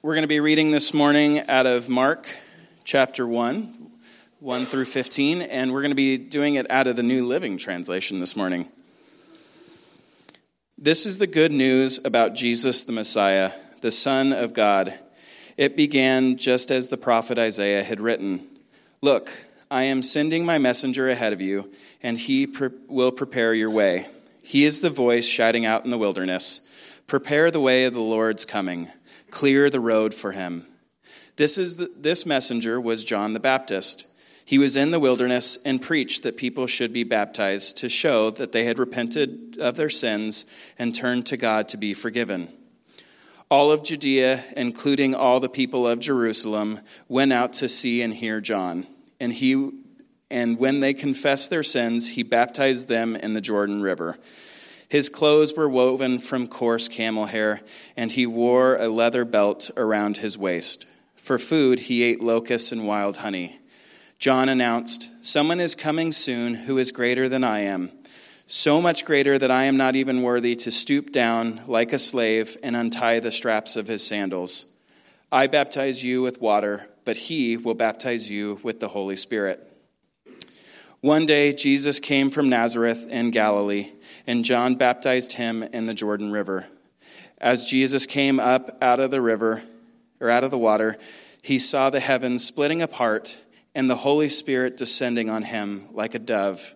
We're going to be reading this morning out of Mark chapter 1, 1 through 15, and we're going to be doing it out of the New Living Translation this morning. This is the good news about Jesus the Messiah, the Son of God. It began just as the prophet Isaiah had written Look, I am sending my messenger ahead of you, and he pre- will prepare your way. He is the voice shouting out in the wilderness Prepare the way of the Lord's coming clear the road for him. This, is the, this messenger was John the Baptist. He was in the wilderness and preached that people should be baptized to show that they had repented of their sins and turned to God to be forgiven. All of Judea, including all the people of Jerusalem, went out to see and hear John. And he and when they confessed their sins, he baptized them in the Jordan River. His clothes were woven from coarse camel hair, and he wore a leather belt around his waist. For food, he ate locusts and wild honey. John announced, Someone is coming soon who is greater than I am, so much greater that I am not even worthy to stoop down like a slave and untie the straps of his sandals. I baptize you with water, but he will baptize you with the Holy Spirit. One day, Jesus came from Nazareth in Galilee and John baptized him in the Jordan River. As Jesus came up out of the river, or out of the water, he saw the heavens splitting apart and the Holy Spirit descending on him like a dove.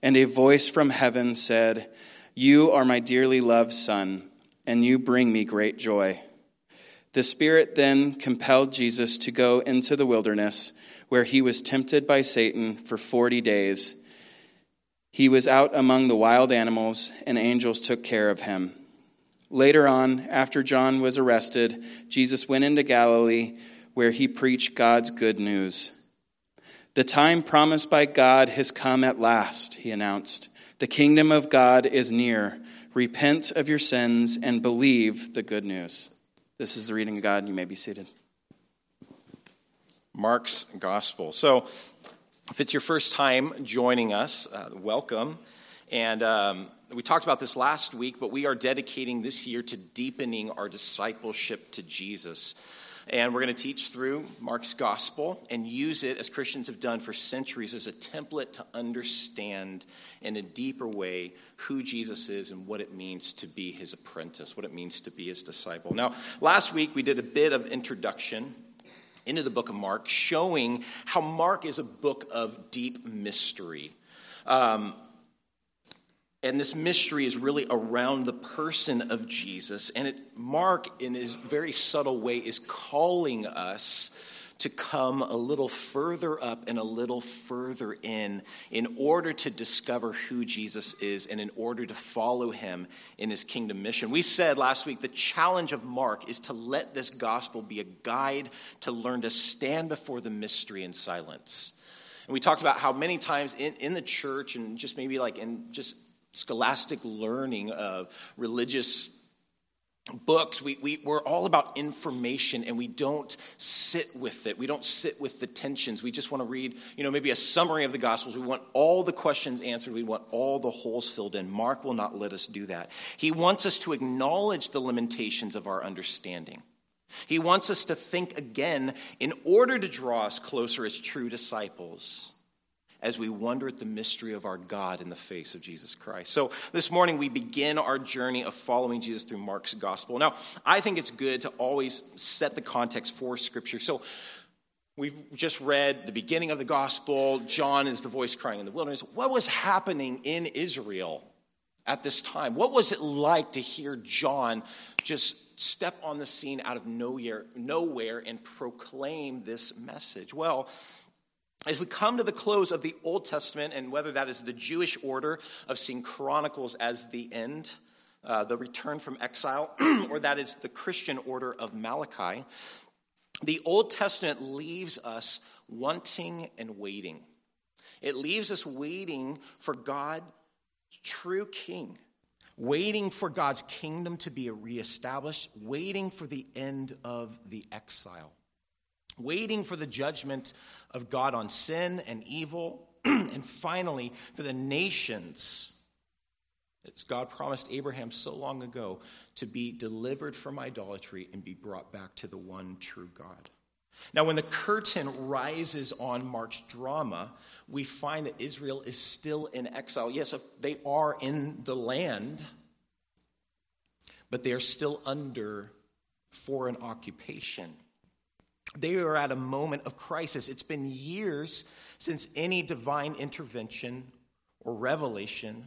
And a voice from heaven said, You are my dearly loved Son, and you bring me great joy. The Spirit then compelled Jesus to go into the wilderness, where he was tempted by Satan for forty days. He was out among the wild animals, and angels took care of him. Later on, after John was arrested, Jesus went into Galilee, where he preached God's good news. The time promised by God has come at last, he announced. The kingdom of God is near. Repent of your sins and believe the good news. This is the reading of God. You may be seated. Mark's Gospel. So, if it's your first time joining us, uh, welcome. And um, we talked about this last week, but we are dedicating this year to deepening our discipleship to Jesus. And we're going to teach through Mark's gospel and use it, as Christians have done for centuries, as a template to understand in a deeper way who Jesus is and what it means to be his apprentice, what it means to be his disciple. Now, last week we did a bit of introduction into the book of Mark, showing how Mark is a book of deep mystery. Um, and this mystery is really around the person of Jesus. And it, Mark, in his very subtle way, is calling us to come a little further up and a little further in in order to discover who Jesus is and in order to follow him in his kingdom mission. We said last week the challenge of Mark is to let this gospel be a guide to learn to stand before the mystery in silence. And we talked about how many times in, in the church and just maybe like in just scholastic learning of religious books, we, we, we're all about information and we don't sit with it. We don't sit with the tensions. We just want to read, you know, maybe a summary of the Gospels. We want all the questions answered. We want all the holes filled in. Mark will not let us do that. He wants us to acknowledge the limitations of our understanding. He wants us to think again in order to draw us closer as true disciples as we wonder at the mystery of our God in the face of Jesus Christ. So this morning we begin our journey of following Jesus through Mark's gospel. Now, I think it's good to always set the context for scripture. So We've just read the beginning of the gospel. John is the voice crying in the wilderness. What was happening in Israel at this time? What was it like to hear John just step on the scene out of nowhere, nowhere and proclaim this message? Well, as we come to the close of the Old Testament, and whether that is the Jewish order of seeing Chronicles as the end, uh, the return from exile, or that is the Christian order of Malachi, the Old Testament leaves us wanting and waiting. It leaves us waiting for God's true King, waiting for God's kingdom to be reestablished, waiting for the end of the exile waiting for the judgment of God on sin and evil, and finally, for the nations As God promised Abraham so long ago to be delivered from idolatry and be brought back to the one true God. Now, when the curtain rises on Mark's drama, we find that Israel is still in exile. Yes, they are in the land, but they are still under foreign occupation. They are at a moment of crisis. It's been years since any divine intervention or revelation.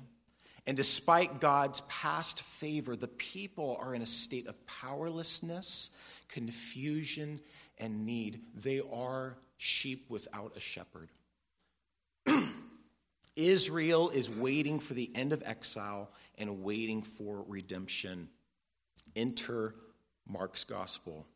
And despite God's past favor, the people are in a state of powerlessness, confusion, and need. They are sheep without a shepherd. Israel is waiting for the end of exile and waiting for redemption. Enter Mark's gospel.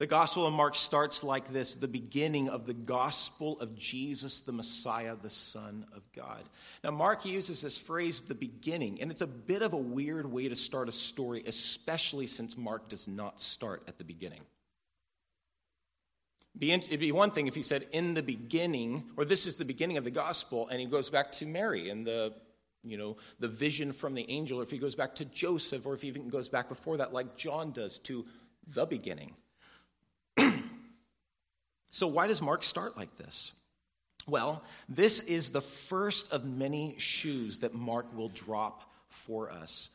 The Gospel of Mark starts like this the beginning of the gospel of Jesus, the Messiah, the Son of God. Now, Mark uses this phrase, the beginning, and it's a bit of a weird way to start a story, especially since Mark does not start at the beginning. It'd be one thing if he said, in the beginning, or this is the beginning of the gospel, and he goes back to Mary and the, you know, the vision from the angel, or if he goes back to Joseph, or if he even goes back before that, like John does, to the beginning. So, why does Mark start like this? Well, this is the first of many shoes that Mark will drop for us.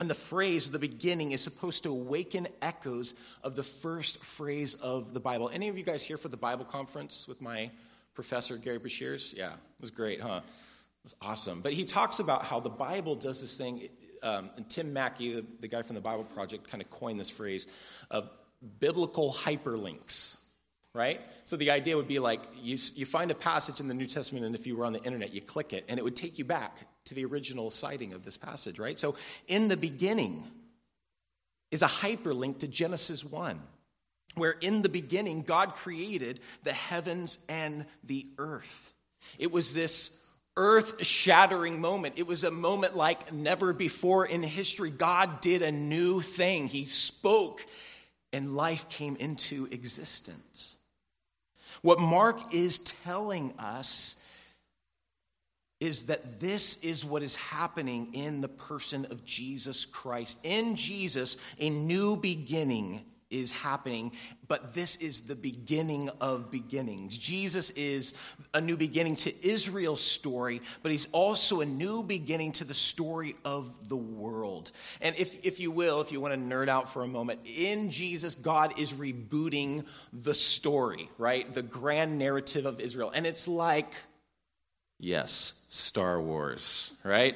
And the phrase, the beginning, is supposed to awaken echoes of the first phrase of the Bible. Any of you guys here for the Bible conference with my professor, Gary Bashirs? Yeah, it was great, huh? It was awesome. But he talks about how the Bible does this thing, um, and Tim Mackie, the, the guy from the Bible Project, kind of coined this phrase of biblical hyperlinks right? So the idea would be like you, you find a passage in the New Testament, and if you were on the internet, you click it, and it would take you back to the original citing of this passage, right? So in the beginning is a hyperlink to Genesis 1, where in the beginning God created the heavens and the earth. It was this earth shattering moment. It was a moment like never before in history. God did a new thing, He spoke, and life came into existence. What Mark is telling us is that this is what is happening in the person of Jesus Christ. In Jesus, a new beginning is happening, but this is the beginning of beginnings. Jesus is a new beginning to Israel's story, but he's also a new beginning to the story of the world. And if, if you will, if you want to nerd out for a moment, in Jesus, God is rebooting the story, right? The grand narrative of Israel. And it's like, yes, Star Wars, right?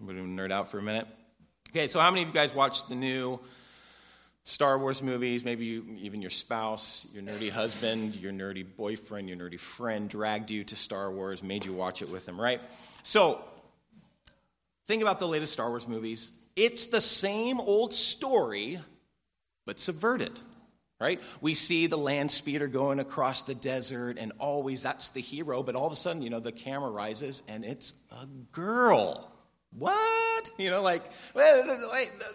I'm going to nerd out for a minute. Okay, so how many of you guys watched the new Star Wars movies, maybe you, even your spouse, your nerdy husband, your nerdy boyfriend, your nerdy friend dragged you to Star Wars, made you watch it with them, right? So, think about the latest Star Wars movies. It's the same old story, but subverted, right? We see the land speeder going across the desert, and always that's the hero, but all of a sudden, you know, the camera rises and it's a girl what? You know, like,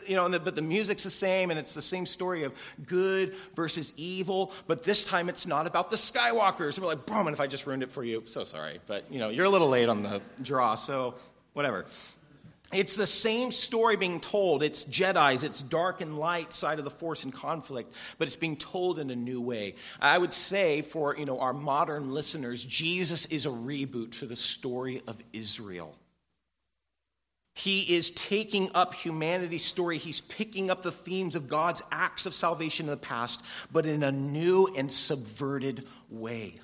you know, but the music's the same and it's the same story of good versus evil, but this time it's not about the Skywalkers. We're like, boom, and if I just ruined it for you, so sorry. But, you know, you're a little late on the draw, so whatever. It's the same story being told. It's Jedi's, it's dark and light side of the force and conflict, but it's being told in a new way. I would say for, you know, our modern listeners, Jesus is a reboot for the story of Israel. He is taking up humanity's story. He's picking up the themes of God's acts of salvation in the past, but in a new and subverted way.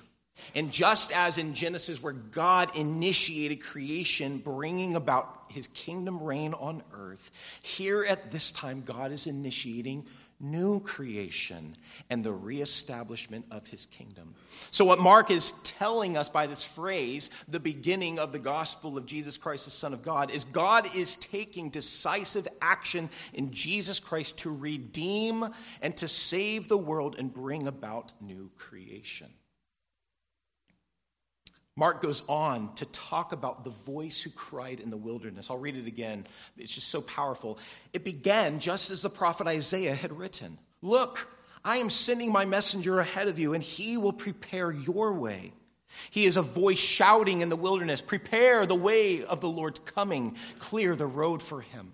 And just as in Genesis, where God initiated creation, bringing about his kingdom reign on earth, here at this time, God is initiating new creation and the reestablishment of his kingdom. So, what Mark is telling us by this phrase, the beginning of the gospel of Jesus Christ, the Son of God, is God is taking decisive action in Jesus Christ to redeem and to save the world and bring about new creation. Mark goes on to talk about the voice who cried in the wilderness. I'll read it again. It's just so powerful. It began just as the prophet Isaiah had written Look, I am sending my messenger ahead of you, and he will prepare your way. He is a voice shouting in the wilderness, Prepare the way of the Lord's coming, clear the road for him.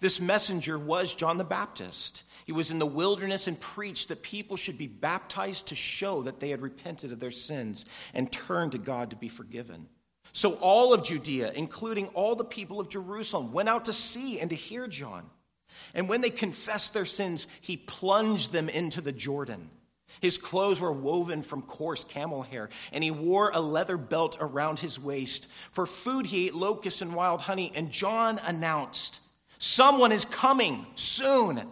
This messenger was John the Baptist. He was in the wilderness and preached that people should be baptized to show that they had repented of their sins and turned to God to be forgiven. So all of Judea, including all the people of Jerusalem, went out to see and to hear John. And when they confessed their sins, he plunged them into the Jordan. His clothes were woven from coarse camel hair, and he wore a leather belt around his waist. For food, he ate locusts and wild honey. And John announced, Someone is coming soon.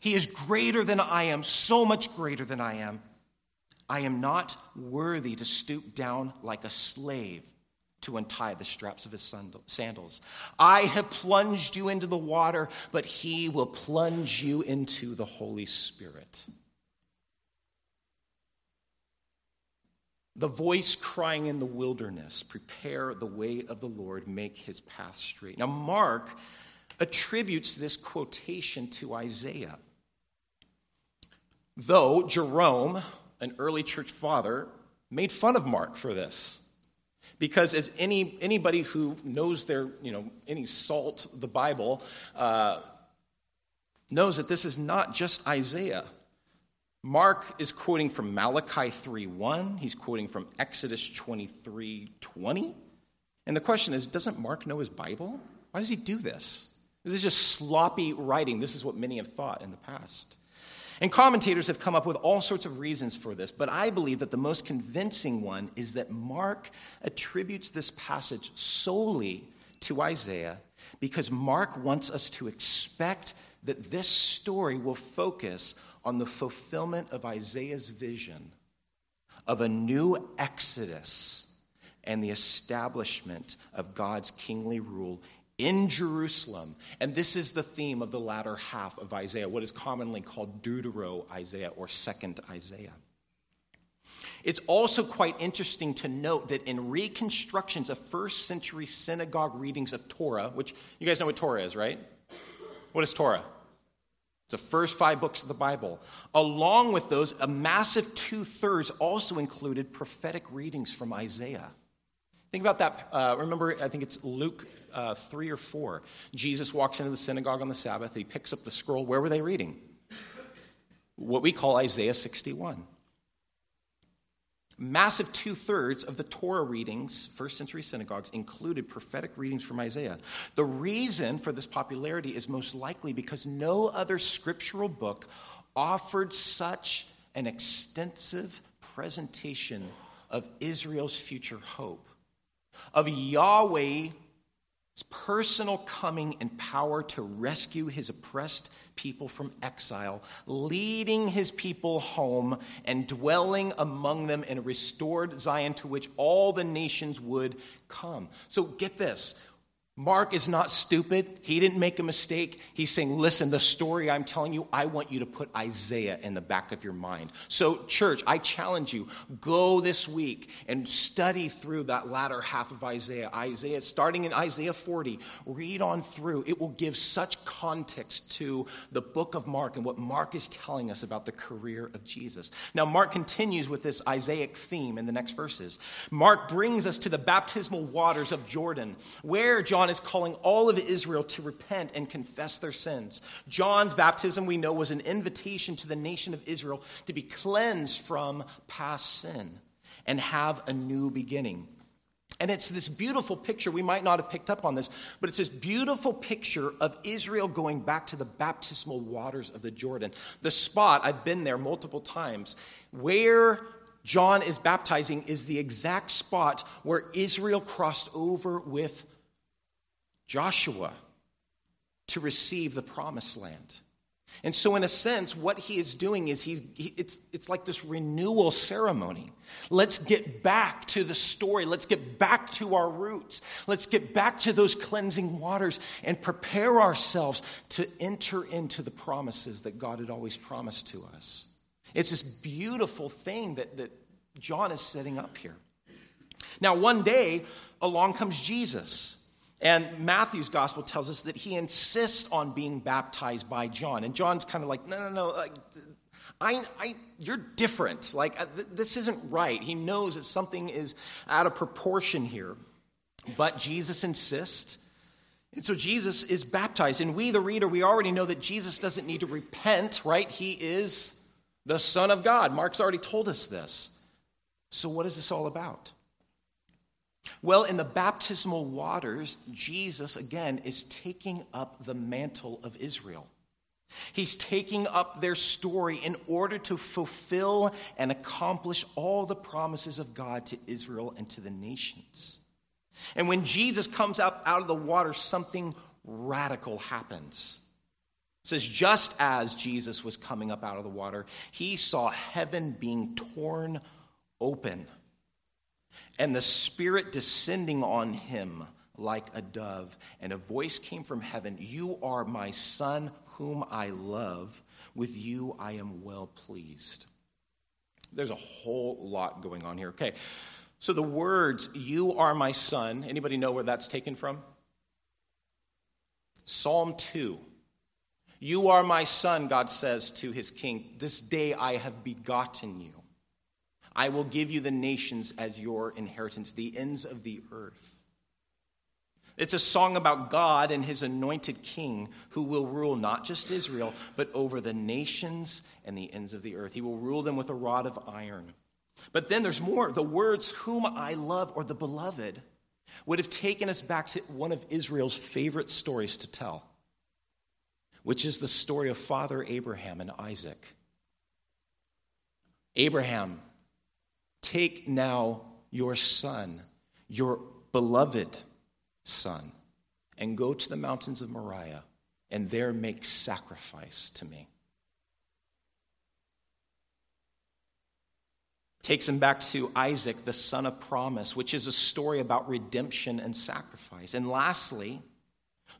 He is greater than I am, so much greater than I am. I am not worthy to stoop down like a slave to untie the straps of his sandals. I have plunged you into the water, but he will plunge you into the Holy Spirit. The voice crying in the wilderness, prepare the way of the Lord, make his path straight. Now, Mark attributes this quotation to Isaiah. Though Jerome, an early church father, made fun of Mark for this. Because as any, anybody who knows their, you know, any salt the Bible uh, knows that this is not just Isaiah. Mark is quoting from Malachi 3:1. He's quoting from Exodus 23:20. And the question is, doesn't Mark know his Bible? Why does he do this? This is just sloppy writing. This is what many have thought in the past. And commentators have come up with all sorts of reasons for this, but I believe that the most convincing one is that Mark attributes this passage solely to Isaiah because Mark wants us to expect that this story will focus on the fulfillment of Isaiah's vision of a new exodus and the establishment of God's kingly rule in Jerusalem. And this is the theme of the latter half of Isaiah, what is commonly called Deutero Isaiah or Second Isaiah. It's also quite interesting to note that in reconstructions of first century synagogue readings of Torah, which you guys know what Torah is, right? What is Torah? It's the first five books of the Bible. Along with those, a massive two thirds also included prophetic readings from Isaiah. Think about that. Uh, remember, I think it's Luke uh, 3 or 4. Jesus walks into the synagogue on the Sabbath. He picks up the scroll. Where were they reading? What we call Isaiah 61. Massive two thirds of the Torah readings, first century synagogues, included prophetic readings from Isaiah. The reason for this popularity is most likely because no other scriptural book offered such an extensive presentation of Israel's future hope, of Yahweh his personal coming and power to rescue his oppressed people from exile, leading his people home and dwelling among them in a restored Zion to which all the nations would come. So get this Mark is not stupid. He didn't make a mistake. He's saying, listen, the story I'm telling you, I want you to put Isaiah in the back of your mind. So, church, I challenge you go this week and study through that latter half of Isaiah. Isaiah, starting in Isaiah 40, read on through. It will give such context to the book of Mark and what Mark is telling us about the career of Jesus. Now, Mark continues with this Isaiah theme in the next verses. Mark brings us to the baptismal waters of Jordan, where John John is calling all of Israel to repent and confess their sins. John's baptism, we know, was an invitation to the nation of Israel to be cleansed from past sin and have a new beginning. And it's this beautiful picture. We might not have picked up on this, but it's this beautiful picture of Israel going back to the baptismal waters of the Jordan. The spot, I've been there multiple times, where John is baptizing is the exact spot where Israel crossed over with Joshua to receive the promised land. And so, in a sense, what he is doing is he's, he, it's, it's like this renewal ceremony. Let's get back to the story. Let's get back to our roots. Let's get back to those cleansing waters and prepare ourselves to enter into the promises that God had always promised to us. It's this beautiful thing that, that John is setting up here. Now, one day, along comes Jesus. And Matthew's gospel tells us that he insists on being baptized by John. And John's kind of like, no, no, no, like, I, I, you're different. Like, uh, th- this isn't right. He knows that something is out of proportion here. But Jesus insists. And so Jesus is baptized. And we, the reader, we already know that Jesus doesn't need to repent, right? He is the Son of God. Mark's already told us this. So, what is this all about? Well, in the baptismal waters, Jesus, again, is taking up the mantle of Israel. He's taking up their story in order to fulfill and accomplish all the promises of God to Israel and to the nations. And when Jesus comes up out of the water, something radical happens. It says, just as Jesus was coming up out of the water, he saw heaven being torn open and the Spirit descending on him like a dove. And a voice came from heaven You are my Son, whom I love. With you I am well pleased. There's a whole lot going on here. Okay, so the words, You are my Son, anybody know where that's taken from? Psalm 2. You are my son, God says to his king. This day I have begotten you. I will give you the nations as your inheritance, the ends of the earth. It's a song about God and his anointed king who will rule not just Israel, but over the nations and the ends of the earth. He will rule them with a rod of iron. But then there's more. The words, whom I love, or the beloved, would have taken us back to one of Israel's favorite stories to tell, which is the story of Father Abraham and Isaac. Abraham Take now your son, your beloved son, and go to the mountains of Moriah, and there make sacrifice to me. Takes him back to Isaac, the son of promise, which is a story about redemption and sacrifice. And lastly,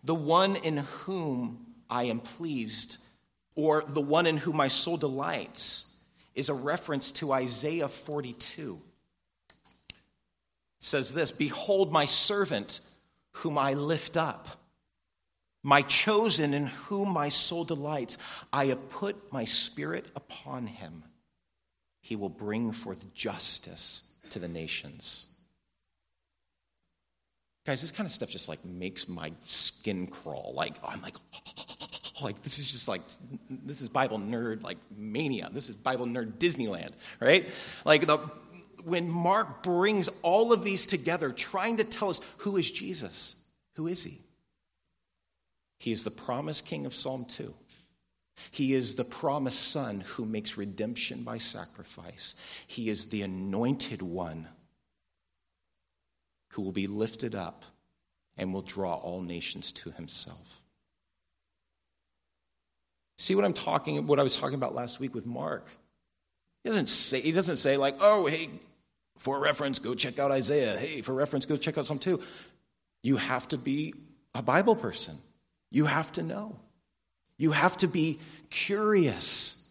the one in whom I am pleased, or the one in whom my soul delights is a reference to Isaiah 42. It says this Behold, my servant, whom I lift up, my chosen, in whom my soul delights. I have put my spirit upon him. He will bring forth justice to the nations. Guys, this kind of stuff just like makes my skin crawl. Like, I'm like, like this is just like this is bible nerd like mania. This is bible nerd disneyland right? Like the when mark brings all of these together trying to tell us who is jesus? Who is he? He is the promised king of psalm 2 he is the promised son who makes redemption by sacrifice. He is the anointed one who will be lifted up and will draw all nations to himself See what I'm talking what I was talking about last week with Mark. He doesn't say he doesn't say like, "Oh, hey, for reference go check out Isaiah. Hey, for reference go check out Psalm 2." You have to be a Bible person. You have to know. You have to be curious.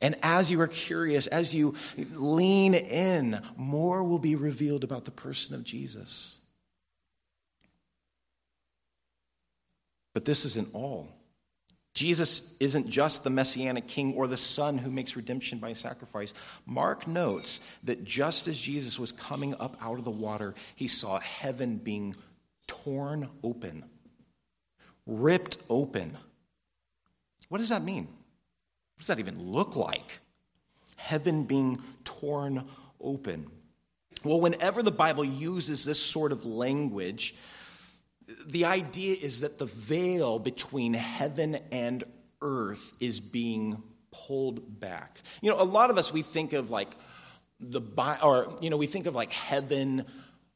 And as you are curious, as you lean in, more will be revealed about the person of Jesus. But this isn't all. Jesus isn't just the messianic king or the son who makes redemption by sacrifice. Mark notes that just as Jesus was coming up out of the water, he saw heaven being torn open, ripped open. What does that mean? What does that even look like? Heaven being torn open. Well, whenever the Bible uses this sort of language, the idea is that the veil between heaven and earth is being pulled back. You know, a lot of us, we think of like the, or, you know, we think of like heaven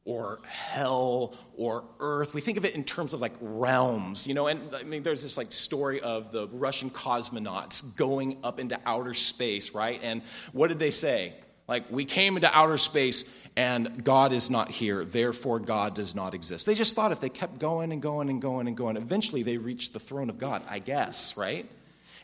or hell or earth. We think of it in terms of like realms, you know, and I mean, there's this like story of the Russian cosmonauts going up into outer space, right? And what did they say? Like, we came into outer space and God is not here, therefore God does not exist. They just thought if they kept going and going and going and going, eventually they reached the throne of God, I guess, right?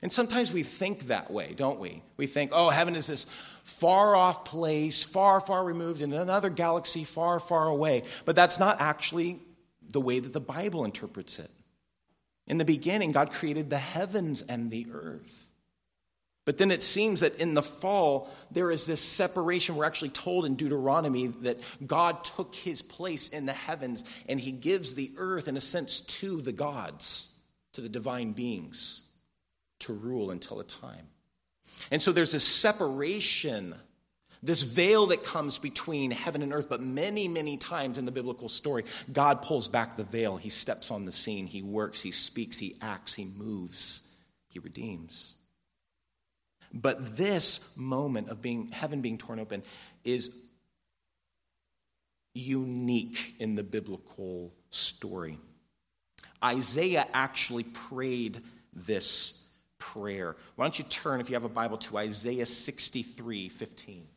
And sometimes we think that way, don't we? We think, oh, heaven is this far off place, far, far removed in another galaxy, far, far away. But that's not actually the way that the Bible interprets it. In the beginning, God created the heavens and the earth. But then it seems that in the fall, there is this separation. We're actually told in Deuteronomy that God took his place in the heavens and he gives the earth, in a sense, to the gods, to the divine beings, to rule until a time. And so there's this separation, this veil that comes between heaven and earth. But many, many times in the biblical story, God pulls back the veil. He steps on the scene, he works, he speaks, he acts, he moves, he redeems. But this moment of being heaven being torn open is unique in the biblical story. Isaiah actually prayed this prayer. Why don't you turn, if you have a Bible, to Isaiah 63 15.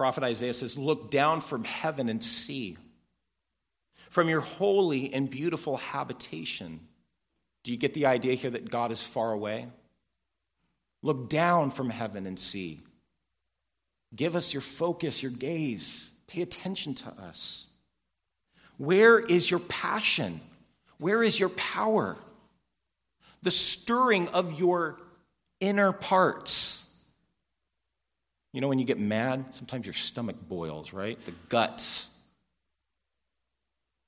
Prophet Isaiah says, Look down from heaven and see. From your holy and beautiful habitation. Do you get the idea here that God is far away? Look down from heaven and see. Give us your focus, your gaze. Pay attention to us. Where is your passion? Where is your power? The stirring of your inner parts. You know, when you get mad, sometimes your stomach boils, right? The guts.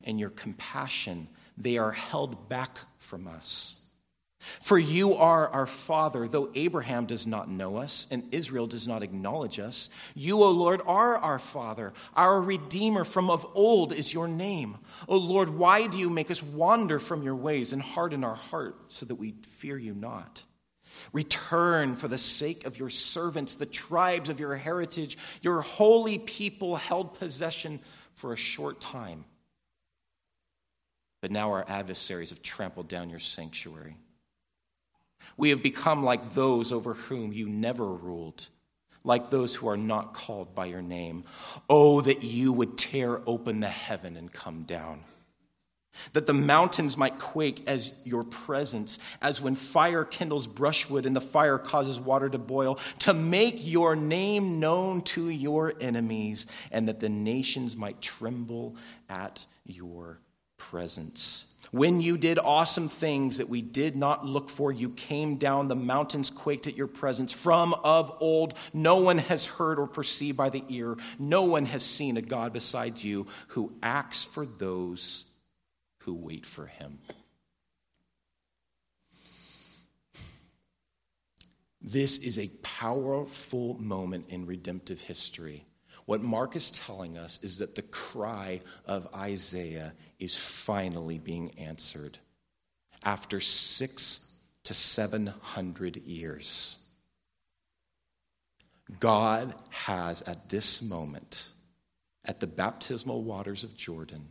And your compassion, they are held back from us. For you are our Father, though Abraham does not know us and Israel does not acknowledge us. You, O Lord, are our Father. Our Redeemer from of old is your name. O Lord, why do you make us wander from your ways and harden our heart so that we fear you not? Return for the sake of your servants, the tribes of your heritage, your holy people held possession for a short time. But now our adversaries have trampled down your sanctuary. We have become like those over whom you never ruled, like those who are not called by your name. Oh, that you would tear open the heaven and come down that the mountains might quake as your presence, as when fire kindles brushwood and the fire causes water to boil, to make your name known to your enemies, and that the nations might tremble at your presence. When you did awesome things that we did not look for, you came down, the mountains quaked at your presence. From of old, no one has heard or perceived by the ear, no one has seen a God besides you who acts for those who wait for him. This is a powerful moment in redemptive history. What Mark is telling us is that the cry of Isaiah is finally being answered after six to seven hundred years. God has, at this moment, at the baptismal waters of Jordan,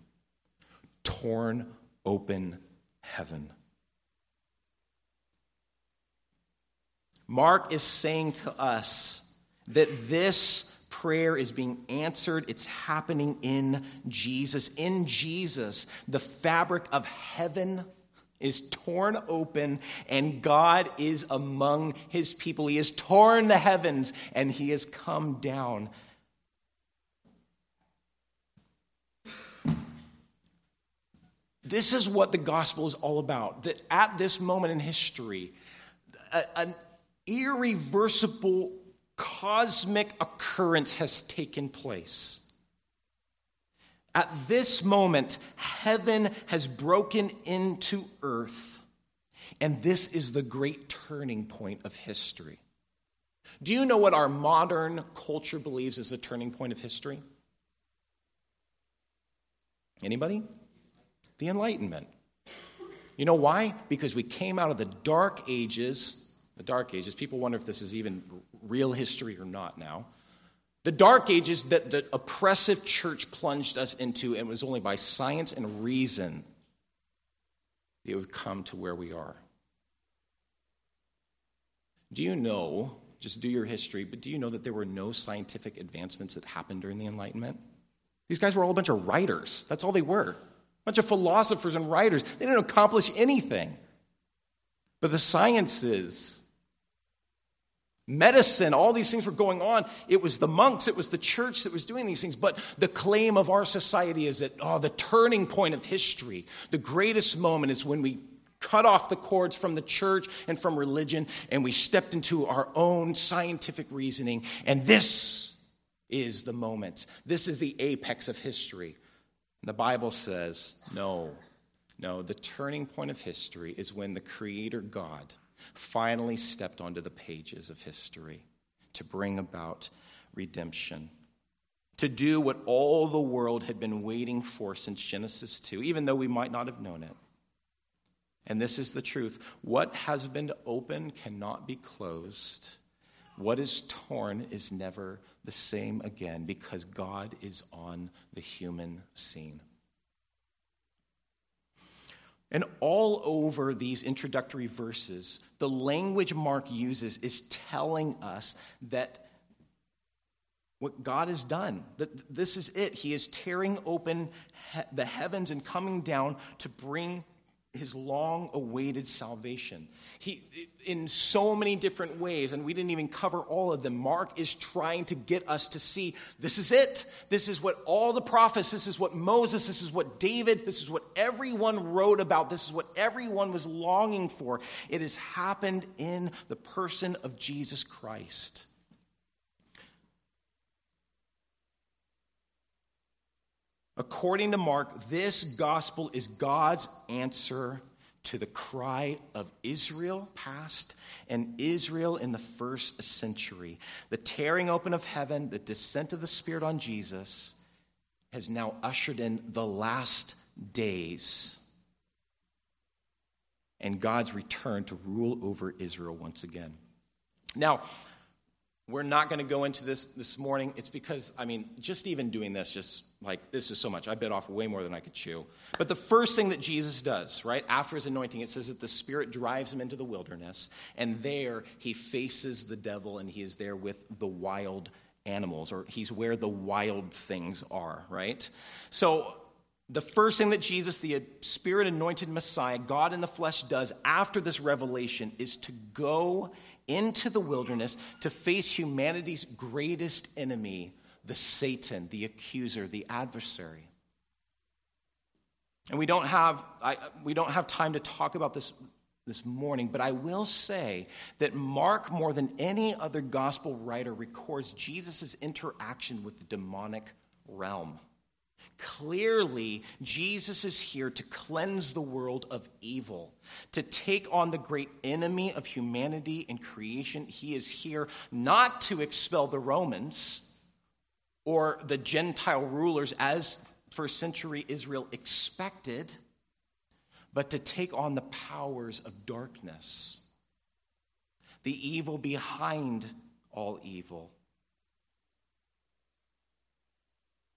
torn open heaven. Mark is saying to us that this prayer is being answered. It's happening in Jesus. In Jesus, the fabric of heaven is torn open and God is among his people. He has torn the heavens and he has come down This is what the gospel is all about. That at this moment in history, a, an irreversible cosmic occurrence has taken place. At this moment, heaven has broken into earth, and this is the great turning point of history. Do you know what our modern culture believes is the turning point of history? Anybody? The Enlightenment. You know why? Because we came out of the dark ages. The dark ages, people wonder if this is even real history or not now. The dark ages that the oppressive church plunged us into, and it was only by science and reason that it would come to where we are. Do you know, just do your history, but do you know that there were no scientific advancements that happened during the Enlightenment? These guys were all a bunch of writers. That's all they were bunch of philosophers and writers. They didn't accomplish anything. But the sciences medicine, all these things were going on. It was the monks, it was the church that was doing these things. But the claim of our society is that, oh, the turning point of history, the greatest moment is when we cut off the cords from the church and from religion and we stepped into our own scientific reasoning. And this is the moment. This is the apex of history. And the Bible says, no, no, the turning point of history is when the Creator God finally stepped onto the pages of history to bring about redemption, to do what all the world had been waiting for since Genesis 2, even though we might not have known it. And this is the truth what has been opened cannot be closed. What is torn is never the same again because God is on the human scene. And all over these introductory verses, the language Mark uses is telling us that what God has done, that this is it. He is tearing open the heavens and coming down to bring his long awaited salvation. He, in so many different ways, and we didn't even cover all of them, Mark is trying to get us to see this is it. This is what all the prophets, this is what Moses, this is what David, this is what everyone wrote about, this is what everyone was longing for. It has happened in the person of Jesus Christ. According to Mark, this gospel is God's answer to the cry of Israel past and Israel in the first century. The tearing open of heaven, the descent of the Spirit on Jesus, has now ushered in the last days and God's return to rule over Israel once again. Now, we're not going to go into this this morning. It's because, I mean, just even doing this, just like, this is so much. I bit off way more than I could chew. But the first thing that Jesus does, right, after his anointing, it says that the Spirit drives him into the wilderness, and there he faces the devil, and he is there with the wild animals, or he's where the wild things are, right? So, the first thing that Jesus, the Spirit anointed Messiah, God in the flesh, does after this revelation is to go into the wilderness to face humanity's greatest enemy, the Satan, the accuser, the adversary. And we don't have, I, we don't have time to talk about this this morning, but I will say that Mark, more than any other gospel writer, records Jesus' interaction with the demonic realm. Clearly, Jesus is here to cleanse the world of evil, to take on the great enemy of humanity and creation. He is here not to expel the Romans or the Gentile rulers as first century Israel expected, but to take on the powers of darkness, the evil behind all evil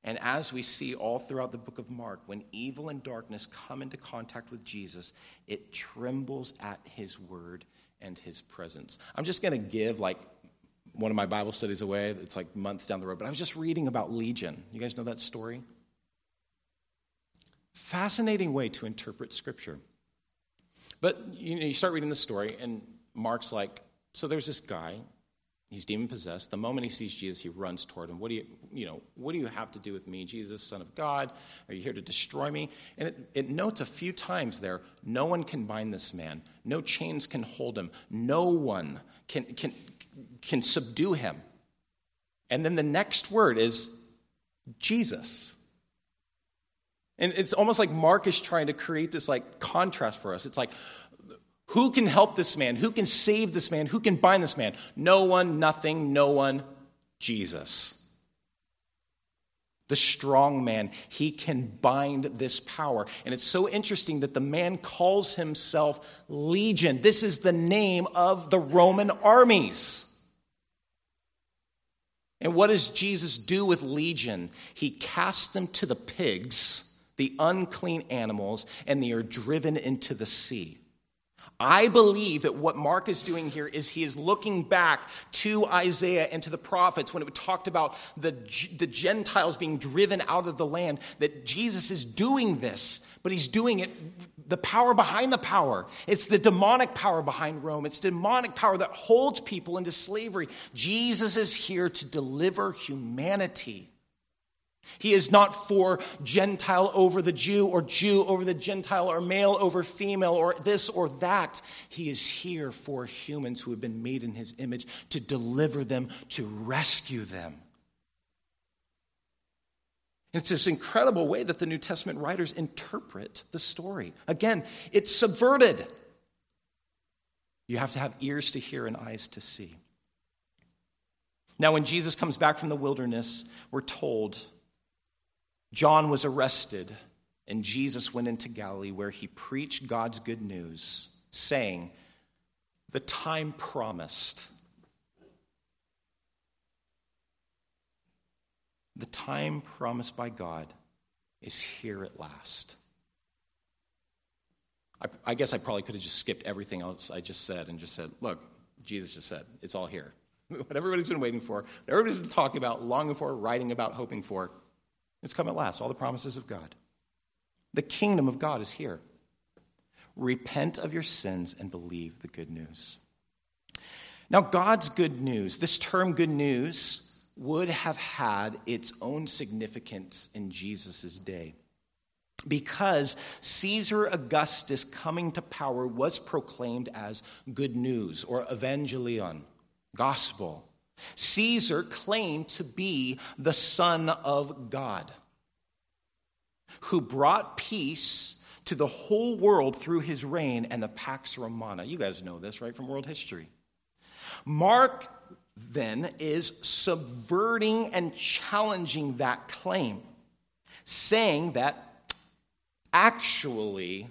And as we see all throughout the book of Mark, when evil and darkness come into contact with Jesus, it trembles at his word and his presence. I'm just going to give like one of my Bible studies away. It's like months down the road, but I was just reading about Legion. You guys know that story? Fascinating way to interpret scripture. But you, know, you start reading the story, and Mark's like, so there's this guy, He's demon possessed. The moment he sees Jesus, he runs toward him. What do you, you know, what do you have to do with me, Jesus, Son of God? Are you here to destroy me? And it, it notes a few times there, no one can bind this man. No chains can hold him. No one can, can, can subdue him. And then the next word is Jesus. And it's almost like Mark is trying to create this like contrast for us. It's like, who can help this man? Who can save this man? Who can bind this man? No one, nothing, no one, Jesus. The strong man, he can bind this power. And it's so interesting that the man calls himself Legion. This is the name of the Roman armies. And what does Jesus do with Legion? He casts them to the pigs, the unclean animals, and they are driven into the sea. I believe that what Mark is doing here is he is looking back to Isaiah and to the prophets when it talked about the, the Gentiles being driven out of the land, that Jesus is doing this, but he's doing it the power behind the power. It's the demonic power behind Rome. It's demonic power that holds people into slavery. Jesus is here to deliver humanity. He is not for Gentile over the Jew or Jew over the Gentile or male over female or this or that. He is here for humans who have been made in his image to deliver them, to rescue them. It's this incredible way that the New Testament writers interpret the story. Again, it's subverted. You have to have ears to hear and eyes to see. Now, when Jesus comes back from the wilderness, we're told John was arrested, and Jesus went into Galilee where he preached God's good news, saying, The time promised. The time promised by God is here at last. I, I, guess I probably could have just skipped everything else I just said and just said, Look, Jesus just said, it's all here. What everybody's been waiting for, what everybody's been talking about, longing for, writing about, hoping for, it's come at last, all the promises of God. The kingdom of God is here. Repent of your sins and believe the good news. Now, God's good news, this term good news, would have had its own significance in Jesus' day. Because Caesar Augustus coming to power was proclaimed as good news or evangelion, gospel. Caesar claimed to be the Son of God, who brought peace to the whole world through his reign and the Pax Romana. You guys know this, right, from world history. Mark then is subverting and challenging that claim, saying that actually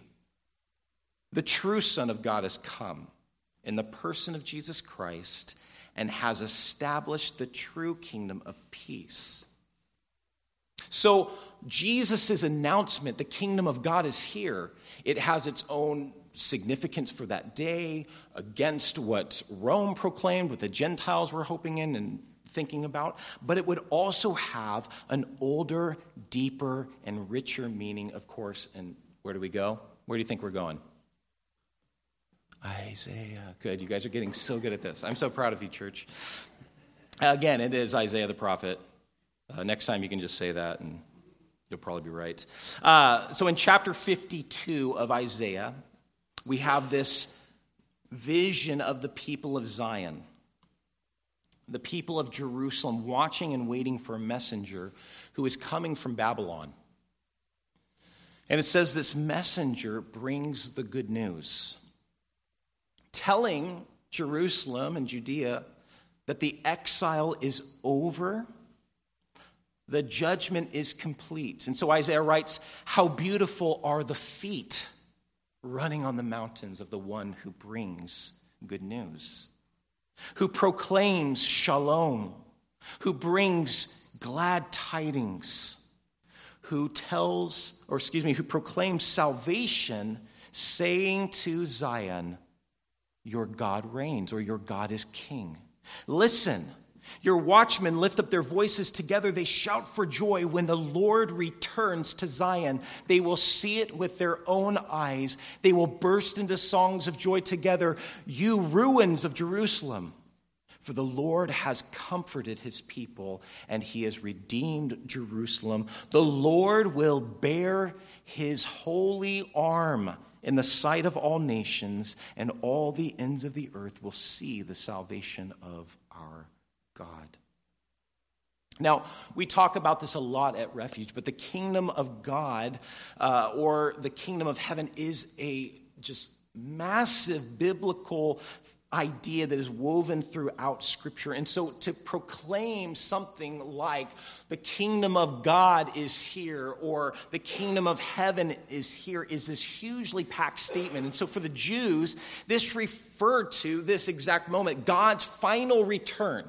the true Son of God has come in the person of Jesus Christ and has established the true kingdom of peace. So, Jesus' announcement, the kingdom of God is here, it has its own significance for that day against what Rome proclaimed, what the Gentiles were hoping in and thinking about, but it would also have an older, deeper, and richer meaning, of course. And where do we go? Where do you think we're going? Isaiah. Good. You guys are getting so good at this. I'm so proud of you, church. Again, it is Isaiah the prophet. Uh, next time you can just say that and you'll probably be right. Uh, so in chapter 52 of Isaiah, we have this vision of the people of Zion, the people of Jerusalem, watching and waiting for a messenger who is coming from Babylon. And it says this messenger brings the good news telling Jerusalem and Judea that the exile is over, the judgment is complete. And so Isaiah writes, How beautiful are the feet running on the mountains of the one who brings good news, who proclaims shalom, who brings glad tidings, who tells, or excuse me, who proclaims salvation, saying to Zion, your God reigns or your God is king. Listen, your watchmen lift up their voices together. They shout for joy when the Lord returns to Zion. They will see it with their own eyes. They will burst into songs of joy together. You ruins of Jerusalem. For the Lord has comforted his people and he has redeemed Jerusalem. The Lord will bear his holy arm in the sight of all nations, and all the ends of the earth will see the salvation of our God. Now, we talk about this a lot at Refuge, but the kingdom of God uh, or the kingdom of heaven is a just massive biblical idea that is woven throughout Scripture. And so to proclaim something like the kingdom of God is here or the kingdom of heaven is here is this hugely packed statement. And so for the Jews, this referred to this exact moment God's final return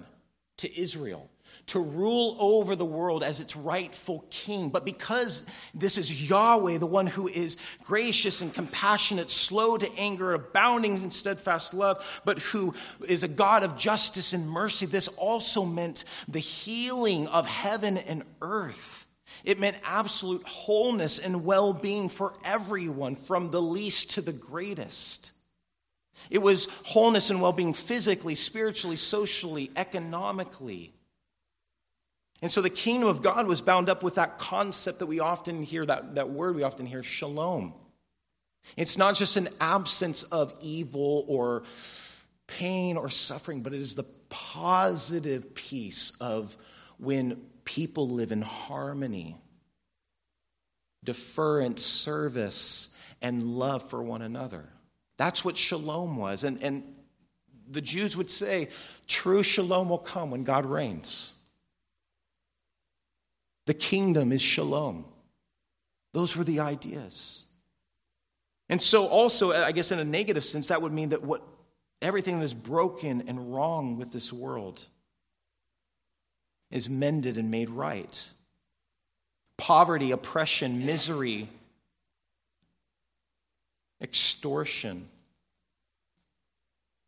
to Israel to rule over the world as its rightful king. But because this is Yahweh, the one who is gracious and compassionate, slow to anger, abounding in steadfast love, but who is a God of justice and mercy, this also meant the healing of heaven and earth. It meant absolute wholeness and well being for everyone, from the least to the greatest. It was wholeness and well being physically, spiritually, socially, economically. And so the kingdom of God was bound up with that concept that we often hear, that, that word we often hear, shalom. It's not just an absence of evil or pain or suffering, but it is the positive peace of when people live in harmony, deference, service, and love for one another. That's what shalom was. And, and the Jews would say true shalom will come when God reigns. The kingdom is shalom. Those were the ideas. And so, also, I guess in a negative sense, that would mean that what everything that is broken and wrong with this world is mended and made right. Poverty, oppression, misery, extortion,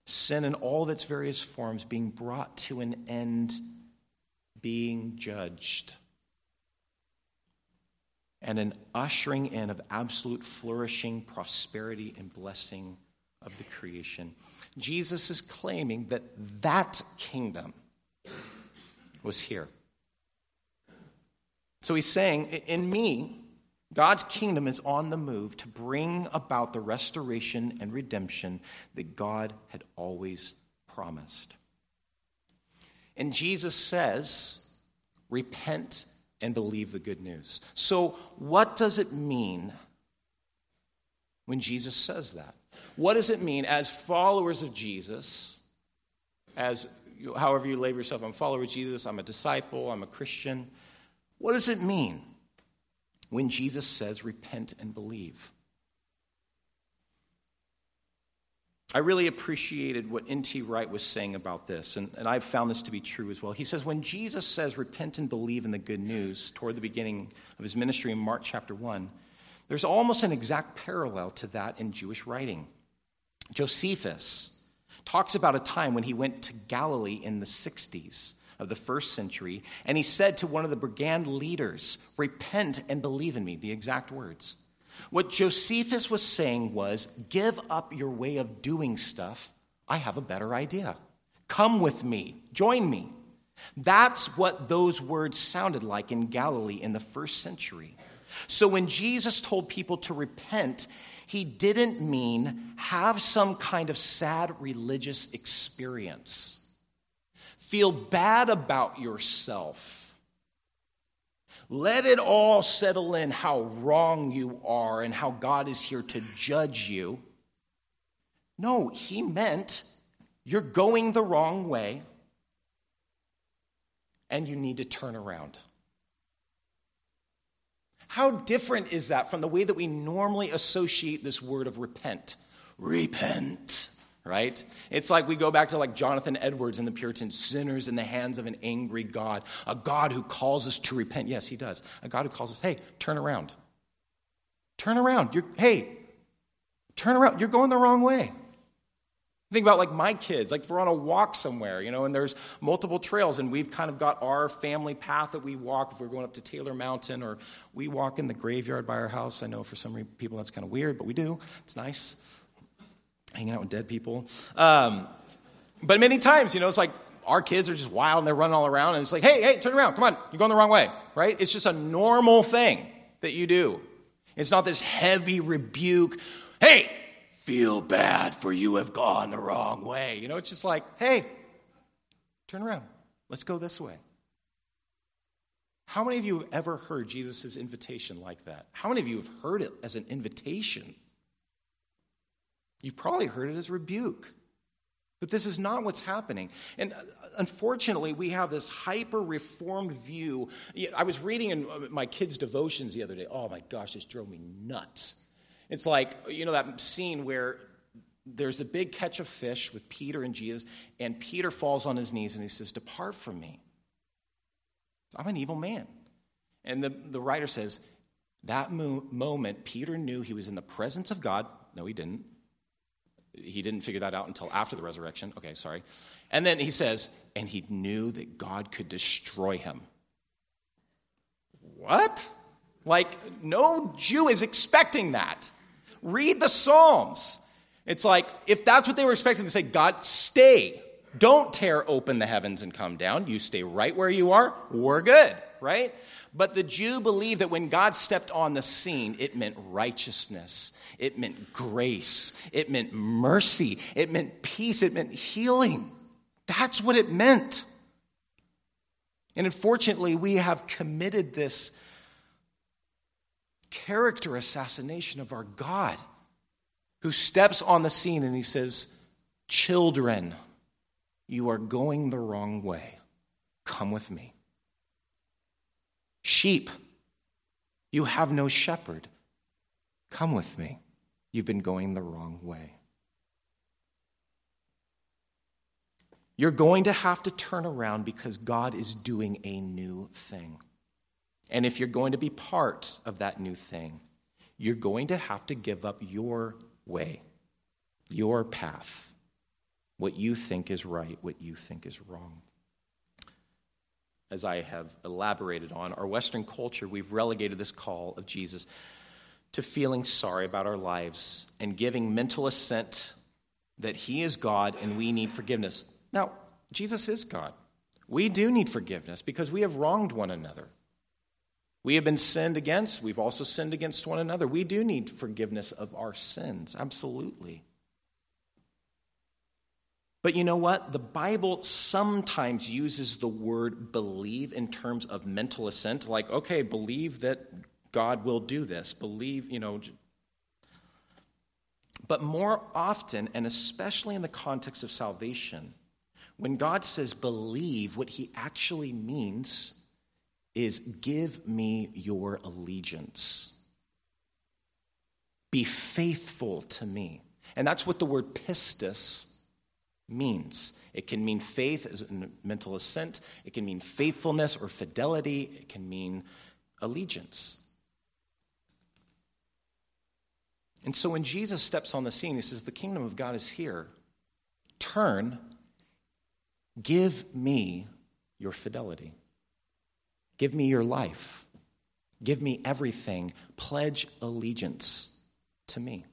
sin in all of its various forms being brought to an end, being judged and an ushering in of absolute flourishing, prosperity, and blessing of the creation. Jesus is claiming that that kingdom was here. So he's saying, In me, God's kingdom is on the move to bring about the restoration and redemption that God had always promised. And Jesus says, Repent and believe the good news. So, what does it mean when Jesus says that? What does it mean as followers of Jesus, as however you label yourself, I'm a follower of Jesus, I'm a disciple, I'm a Christian? What does it mean when Jesus says, repent and believe? I really appreciated what N.T. Wright was saying about this, and, and I've found this to be true as well. He says, When Jesus says, repent and believe in the good news toward the beginning of his ministry in Mark chapter 1, there's almost an exact parallel to that in Jewish writing. Josephus talks about a time when he went to Galilee in the 60s of the first century, and he said to one of the brigand leaders, Repent and believe in me, the exact words. What Josephus was saying was give up your way of doing stuff. I have a better idea. Come with me, join me. That's what those words sounded like in Galilee in the first century. So when Jesus told people to repent, he didn't mean have some kind of sad religious experience. Feel bad about yourself let it all settle in how wrong you are and how God is here to judge you. No, he meant you're going the wrong way and you need to turn around. How different is that from the way that we normally associate this word of repent? Repent right? It's like we go back to like Jonathan Edwards and the Puritans, sinners in the hands of an angry God, a God who calls us to repent. Yes, he does. A God who calls us, hey, turn around. Turn around. You're, hey, turn around. You're going the wrong way. Think about like my kids, like if we're on a walk somewhere, you know, and there's multiple trails, and we've kind of got our family path that we walk if we're going up to Taylor Mountain or we walk in the graveyard by our house. I know for some people that's kind of weird, but we do. It's nice hanging out with dead people. Um, but many times, you know, it's like our kids are just wild and they're running all around, and it's like, hey, hey, turn around, come on, you're going the wrong way, right? It's just a normal thing that you do. It's not this heavy rebuke, hey, feel bad for you have gone the wrong way. You know, it's just like, hey, turn around, let's go this way. How many of you have ever heard Jesus' invitation like that? How many of you have heard it as an invitation? You've probably heard it as rebuke. But this is not what's happening. And uh, unfortunately, we have this hyper reformed view. I was reading in uh, my kids' devotions the other day. Oh my gosh, this drove me nuts. It's like, you know, that scene where there's a big catch of fish with Peter and Jesus, and Peter falls on his knees and he says, Depart from me. I'm an evil man. And the, the writer says, that mo- moment, Peter knew he was in the presence of God. No, he didn't. He didn't figure that out until after the resurrection. Okay, sorry. And then he says, and he knew that God could destroy him. What? Like, no Jew is expecting that. Read the Psalms. It's like, if that's what they were expecting, to say, God, stay. Don't tear open the heavens and come down. You stay right where you are. We're good, right? But the Jew believed that when God stepped on the scene, it meant righteousness, it meant grace, it meant mercy, it meant peace, it meant healing. That's what it meant. And unfortunately, we have committed this character assassination of our God who steps on the scene and he says, Children, you are going the wrong way. Come with me. Sheep, you have no shepherd. Come with me. You've been going the wrong way. You're going to have to turn around because God is doing a new thing. And if you're going to be part of that new thing, you're going to have to give up your way, your path, what you think is right, what you think is wrong. As I have elaborated on, our Western culture, we've relegated this call of Jesus to feeling sorry about our lives and giving mental assent that He is God and we need forgiveness. Now, Jesus is God. We do need forgiveness because we have wronged one another. We have been sinned against. We've also sinned against one another. We do need forgiveness of our sins, absolutely. But you know what? The Bible sometimes uses the word believe in terms of mental assent, like, okay, believe that God will do this. Believe, you know. But more often, and especially in the context of salvation, when God says believe, what he actually means is give me your allegiance. Be faithful to me. And that's what the word pistis means. It can mean faith as a mental assent, it can mean faithfulness or fidelity, it can mean allegiance. And so when Jesus steps on the scene, he says, The kingdom of God is here. Turn, give me your fidelity. Give me your life. Give me everything. Pledge allegiance to me.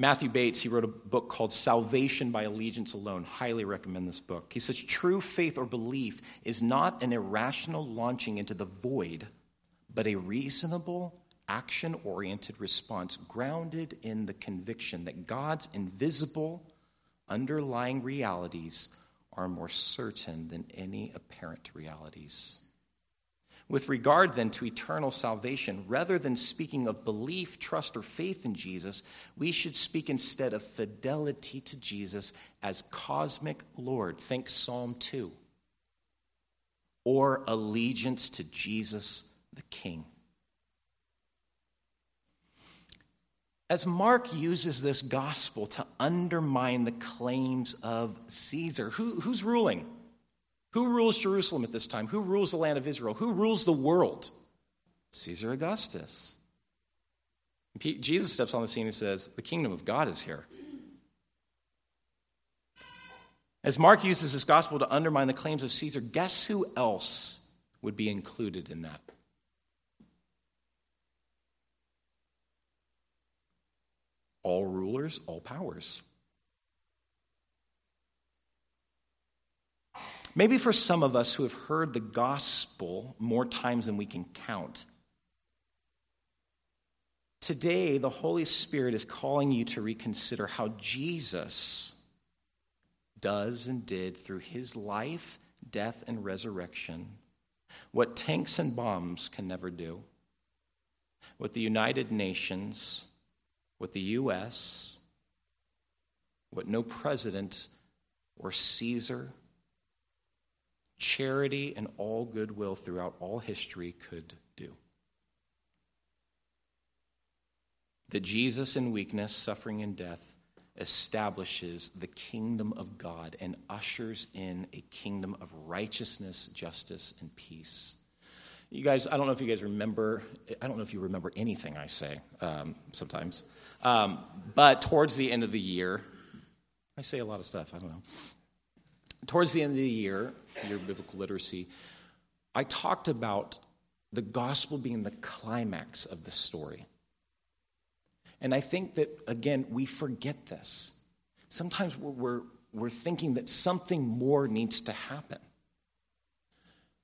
Matthew Bates, he wrote a book called Salvation by Allegiance Alone. Highly recommend this book. He says, True faith or belief is not an irrational launching into the void, but a reasonable, action oriented response grounded in the conviction that God's invisible, underlying realities are more certain than any apparent realities. With regard then to eternal salvation, rather than speaking of belief, trust, or faith in Jesus, we should speak instead of fidelity to Jesus as cosmic Lord. Think Psalm 2. Or allegiance to Jesus the King. As Mark uses this gospel to undermine the claims of Caesar, who, who's ruling? Who rules Jerusalem at this time? Who rules the land of Israel? Who rules the world? Caesar Augustus. Jesus steps on the scene and says, The kingdom of God is here. As Mark uses this gospel to undermine the claims of Caesar, guess who else would be included in that? all rulers, all powers. Maybe for some of us who have heard the gospel more times than we can count, today the Holy Spirit is calling you to reconsider how Jesus does and did through his life, death, and resurrection what tanks and bombs can never do, what the United Nations what the U.S., what no president or Caesar, charity, and all goodwill throughout all history could do. That Jesus in weakness, suffering, and death establishes the kingdom of God and ushers in a kingdom of righteousness, justice, and peace. You guys, I don't know if you guys remember, I don't know if you remember anything I say um, sometimes, um, but towards the end of the year, I say a lot of stuff, I don't know. Towards the end of the year, your biblical literacy, I talked about the gospel being the climax of the story. And I think that, again, we forget this. Sometimes we're, we're, we're thinking that something more needs to happen.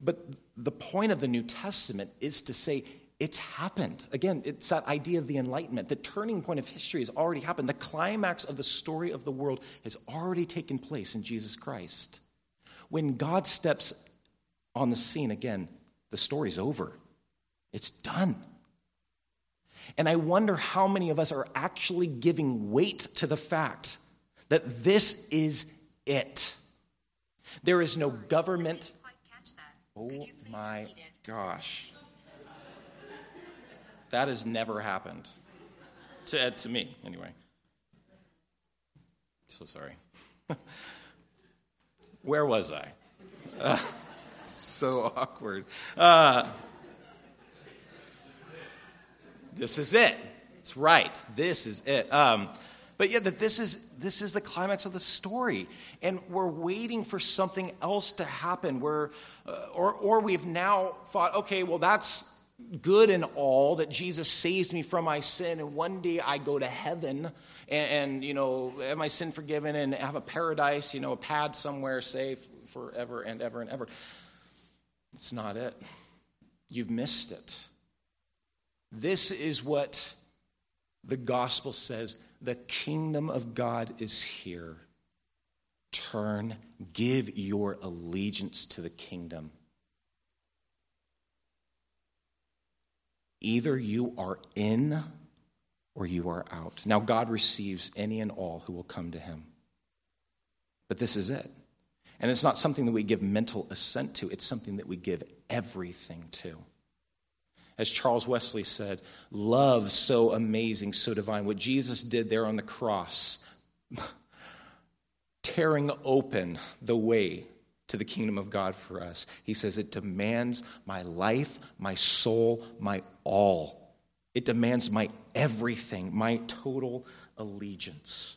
But the point of the New Testament is to say it's happened. Again, it's that idea of the Enlightenment. The turning point of history has already happened. The climax of the story of the world has already taken place in Jesus Christ. When God steps on the scene again, the story's over. It's done. And I wonder how many of us are actually giving weight to the fact that this is it. There is no government. Oh my gosh. That has never happened. To, to me, anyway. So sorry. Where was I? Uh, so awkward. Uh, this is it. It's right. This is it. Um, but yeah, that this is this is the climax of the story, and we're waiting for something else to happen. We're, uh, or or we've now thought, okay, well that's good and all that Jesus saves me from my sin, and one day I go to heaven and, and you know have my sin forgiven and have a paradise, you know, a pad somewhere safe forever and ever and ever. It's not it. You've missed it. This is what the gospel says the kingdom of God is here. Turn, give your allegiance to the kingdom. Either you are in or you are out. Now, God receives any and all who will come to him. But this is it. And it's not something that we give mental assent to, it's something that we give everything to. As Charles Wesley said, love so amazing, so divine. What Jesus did there on the cross, tearing open the way to the kingdom of God for us. He says, It demands my life, my soul, my all. It demands my everything, my total allegiance.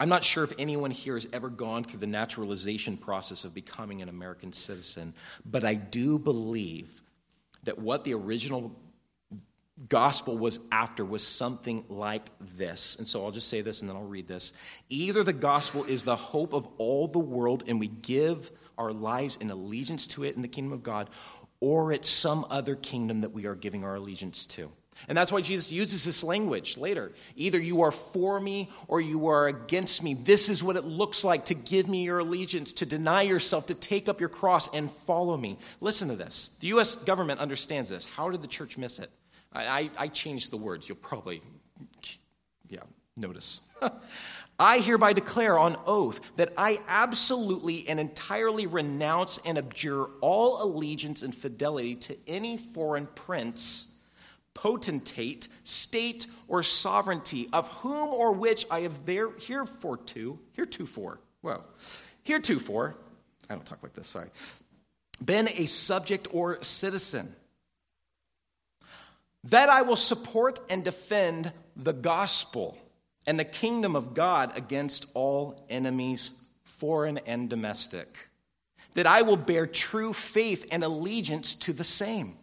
I'm not sure if anyone here has ever gone through the naturalization process of becoming an American citizen, but I do believe that what the original gospel was after was something like this. And so I'll just say this and then I'll read this. Either the gospel is the hope of all the world and we give our lives in allegiance to it in the kingdom of God, or it's some other kingdom that we are giving our allegiance to. And that's why Jesus uses this language later. Either you are for me or you are against me. This is what it looks like to give me your allegiance, to deny yourself, to take up your cross and follow me. Listen to this. The U.S. government understands this. How did the church miss it? I, I, changed the words. You'll probably, yeah, notice. I hereby declare on oath that I absolutely and entirely renounce and abjure all allegiance and fidelity to any foreign prince potentate, state, or sovereignty, of whom or which I have there heretofore, heretofore, whoa, heretofore, I don't talk like this, sorry, been a subject or citizen, that I will support and defend the gospel and the kingdom of God against all enemies, foreign and domestic, that I will bear true faith and allegiance to the same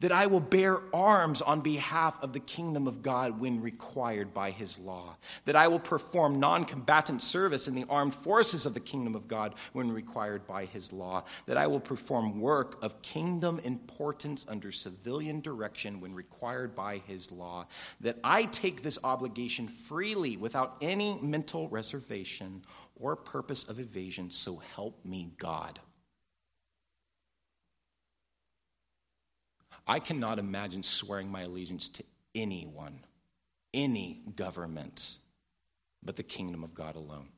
that I will bear arms on behalf of the kingdom of God when required by his law, that I will perform non combatant service in the armed forces of the kingdom of God when required by his law, that I will perform work of kingdom importance under civilian direction when required by his law, that I take this obligation freely without any mental reservation or purpose of evasion, so help me God. I cannot imagine swearing my allegiance to anyone, any government, but the kingdom of God alone.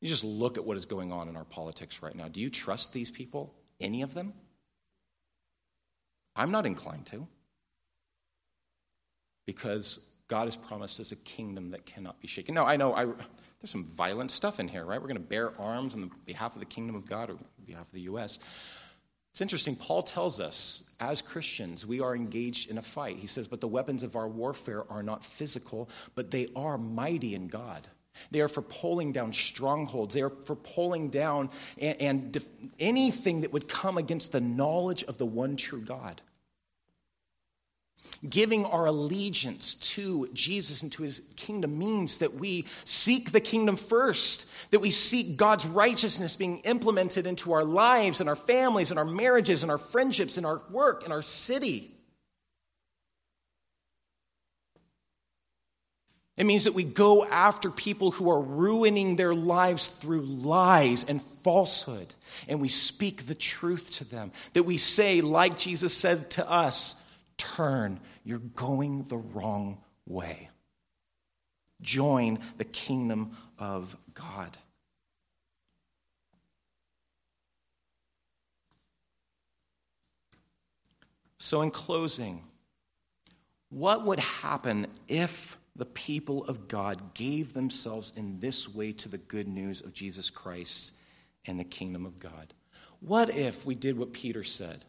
You just look at what is going on in our politics right now. Do you trust these people? Any of them? I'm not inclined to. because God has promised us a kingdom that cannot be shaken. No, I know I, there's some violent stuff in here, right? We're going to bear arms on behalf of the kingdom of God or behalf of the U.S. It's interesting. Paul tells us, as Christians, we are engaged in a fight. He says, But the weapons of our warfare are not physical, but they are mighty in God. They are for pulling down strongholds. They are for pulling down and, and def- anything that would come against the knowledge of the one true God. Giving our allegiance to Jesus and to his kingdom means that we seek the kingdom first, that we seek God's righteousness being implemented into our lives and our families and our marriages and our friendships and our work and our city. It means that we go after people who are ruining their lives through lies and falsehood, and we speak the truth to them. That we say, like Jesus said to us, turn, you're going the wrong way. Join the kingdom of God. So, in closing, what would happen if the people of God gave themselves in this way to the good news of Jesus Christ and the kingdom of God? What if we did what Peter said?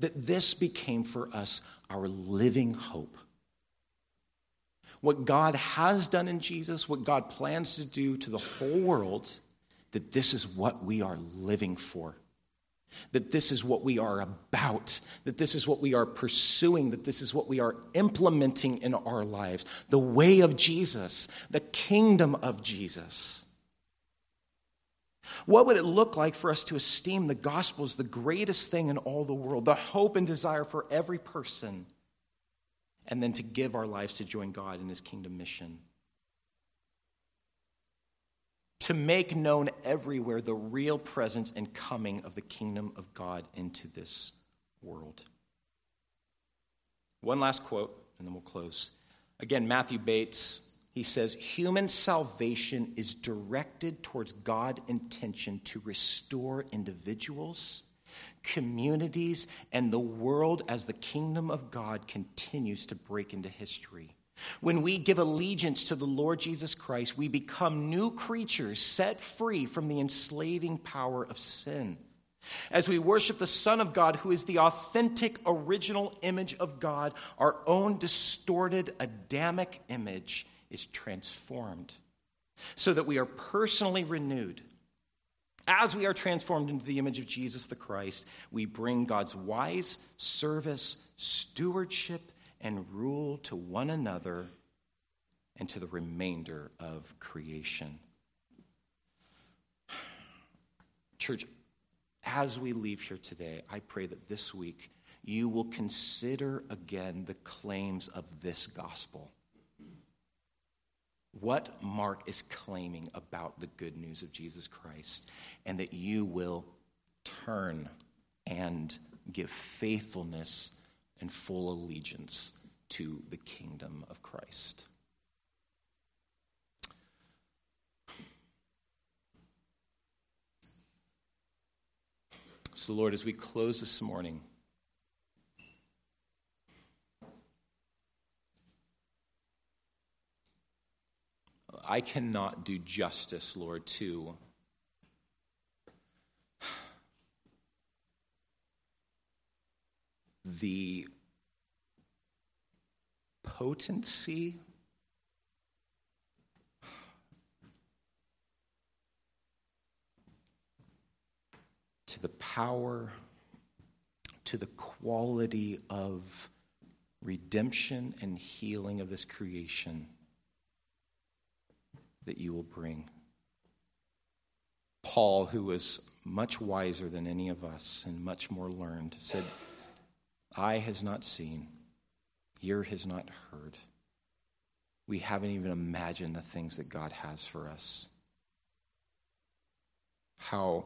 That this became for us our living hope. What God has done in Jesus, what God plans to do to the whole world, that this is what we are living for. That this is what we are about, that this is what we are pursuing, that this is what we are implementing in our lives. The way of Jesus, the kingdom of Jesus. What would it look like for us to esteem the gospel as the greatest thing in all the world, the hope and desire for every person, and then to give our lives to join God in his kingdom mission? To make known everywhere the real presence and coming of the kingdom of God into this world. One last quote, and then we'll close. Again, Matthew Bates he says human salvation is directed towards God intention to restore individuals, communities, and the world as the kingdom of God continues to break into history. When we give allegiance to the Lord Jesus Christ, we become new creatures set free from the enslaving power of sin. As we worship the Son of God, who is the authentic original image of God, our own distorted Adamic image is transformed so that we are personally renewed. As we are transformed into the image of Jesus the Christ, we bring God's wise service, stewardship, and rule to one another and to the remainder of creation. Church, as we leave here today, I pray that this week you will consider again the claims of this gospel what Mark is claiming about the good news of Jesus Christ, and that you will turn and give faithfulness and full allegiance to the kingdom of Christ. So, Lord, as we close this morning, I cannot do justice, Lord, to the potency to the power to the quality of redemption and healing of this creation that you will bring. Paul, who was much wiser than any of us and much more learned, said, Eye has not seen, ear has not heard. We haven't even imagined the things that God has for us. How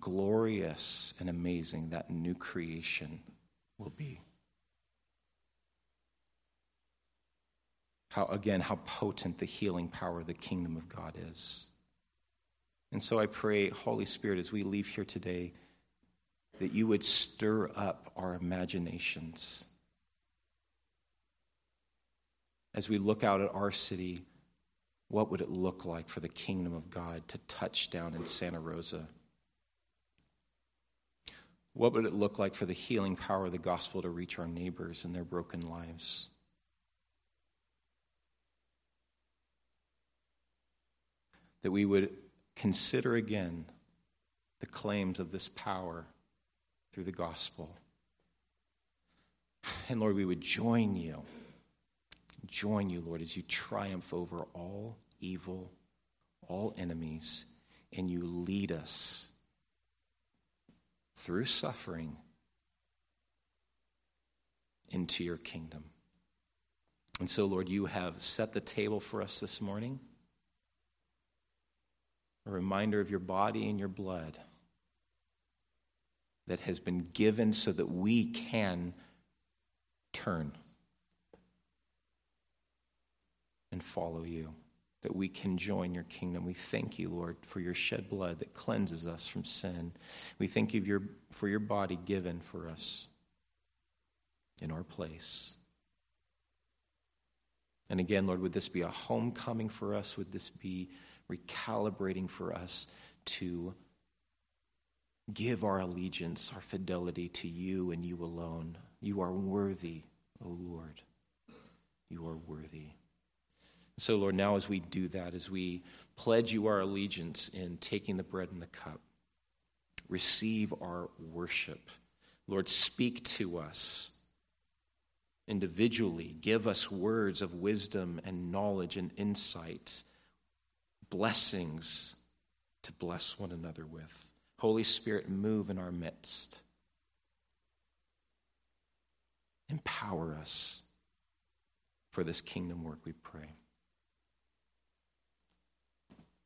glorious and amazing that new creation will be. How, again, how potent the healing power of the kingdom of God is. And so I pray, Holy Spirit, as we leave here today, that you would stir up our imaginations, as we look out at our city, what would it look like for the kingdom of God to touch down in Santa Rosa? What would it look like for the healing power of the gospel to reach our neighbors and their broken lives? That we would consider again the claims of this power through the gospel. And Lord, we would join you, join you, Lord, as you triumph over all evil, all enemies, and you lead us through suffering into your kingdom. And so, Lord, you have set the table for us this morning. A reminder of your body and your blood that has been given so that we can turn and follow you that we can join your kingdom. We thank you, Lord, for your shed blood that cleanses us from sin. We thank you your, for your body given for us in our place. And again, Lord, would this be a homecoming for us? Would this be recalibrating for us to give our allegiance, our fidelity to you and you alone? You are worthy, O oh Lord. You are worthy. So, Lord, now as we do that, as we pledge you our allegiance in taking the bread and the cup, receive our worship. Lord, speak to us individually. Give us words of wisdom and knowledge and insight, blessings to bless one another with. Holy Spirit, move in our midst. Empower us for this kingdom work, we pray.